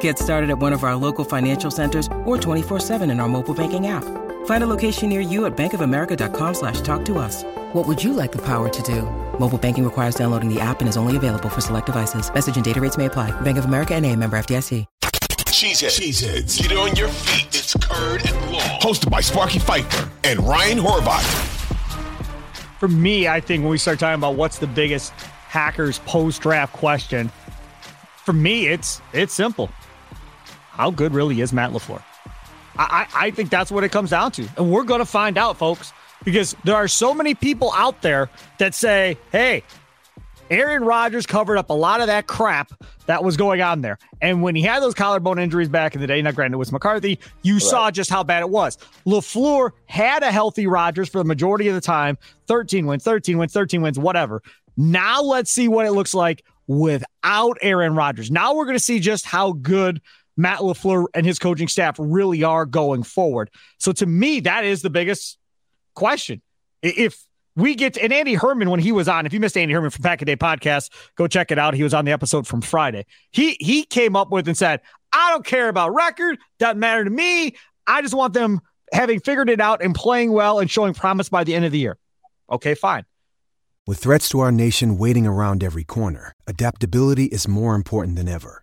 Get started at one of our local financial centers or 24-7 in our mobile banking app. Find a location near you at bankofamerica.com slash talk to us. What would you like the power to do? Mobile banking requires downloading the app and is only available for select devices. Message and data rates may apply. Bank of America and a member FDIC. Cheeseheads. Cheeseheads. Get on your feet. It's Curd and Long. Hosted by Sparky Fifer and Ryan Horvat. For me, I think when we start talking about what's the biggest Packers post-draft question, for me, it's it's simple how good really is Matt LaFleur? I, I think that's what it comes down to. And we're going to find out, folks, because there are so many people out there that say, hey, Aaron Rodgers covered up a lot of that crap that was going on there. And when he had those collarbone injuries back in the day, now granted it was McCarthy, you right. saw just how bad it was. LaFleur had a healthy Rodgers for the majority of the time 13 wins, 13 wins, 13 wins, whatever. Now let's see what it looks like without Aaron Rodgers. Now we're going to see just how good Matt LaFleur and his coaching staff really are going forward. So to me, that is the biggest question. If we get to, and Andy Herman when he was on, if you missed Andy Herman from Pack a Day podcast, go check it out. He was on the episode from Friday. He he came up with and said, I don't care about record, doesn't matter to me. I just want them having figured it out and playing well and showing promise by the end of the year. Okay, fine. With threats to our nation waiting around every corner, adaptability is more important than ever.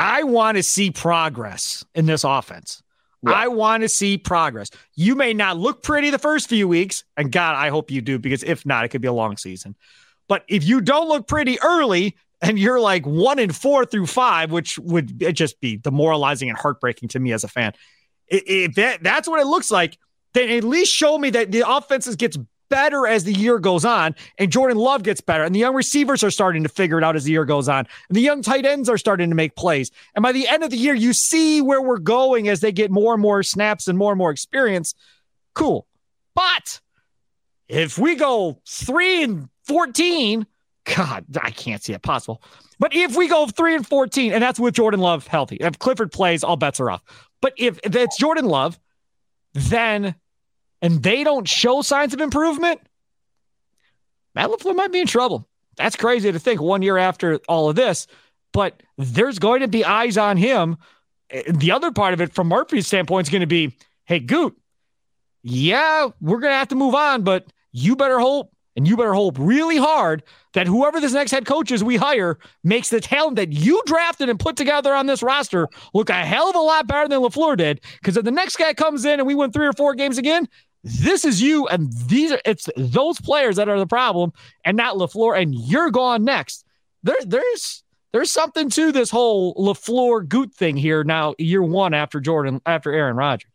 I want to see progress in this offense. Yeah. I want to see progress. You may not look pretty the first few weeks, and God, I hope you do, because if not, it could be a long season. But if you don't look pretty early and you're like one and four through five, which would just be demoralizing and heartbreaking to me as a fan, if that, that's what it looks like, then at least show me that the offenses gets better as the year goes on, and Jordan Love gets better, and the young receivers are starting to figure it out as the year goes on, and the young tight ends are starting to make plays. And by the end of the year, you see where we're going as they get more and more snaps and more and more experience. Cool. But if we go three and 14, God, I can't see it possible. But if we go three and 14, and that's with Jordan Love healthy, if Clifford plays, all bets are off. But if, it's Jordan Love, then and they don't show signs of improvement, Matt LaFleur might be in trouble. That's crazy to think one year after all of this, but there's going to be eyes on him. The other part of it, from Murphy's standpoint, is going to be hey, Gute, yeah, we're going to have to move on, but you better hope and you better hope really hard that whoever this next head coach is we hire makes the talent that you drafted and put together on this roster look a hell of a lot better than LaFleur did. Because if the next guy comes in and we win three or four games again, this is you, and these are it's those players that are the problem, and not LaFleur, and you're gone next. There, there's there's something to this whole LaFleur Gute thing here now, year one after Jordan, after Aaron Rodgers.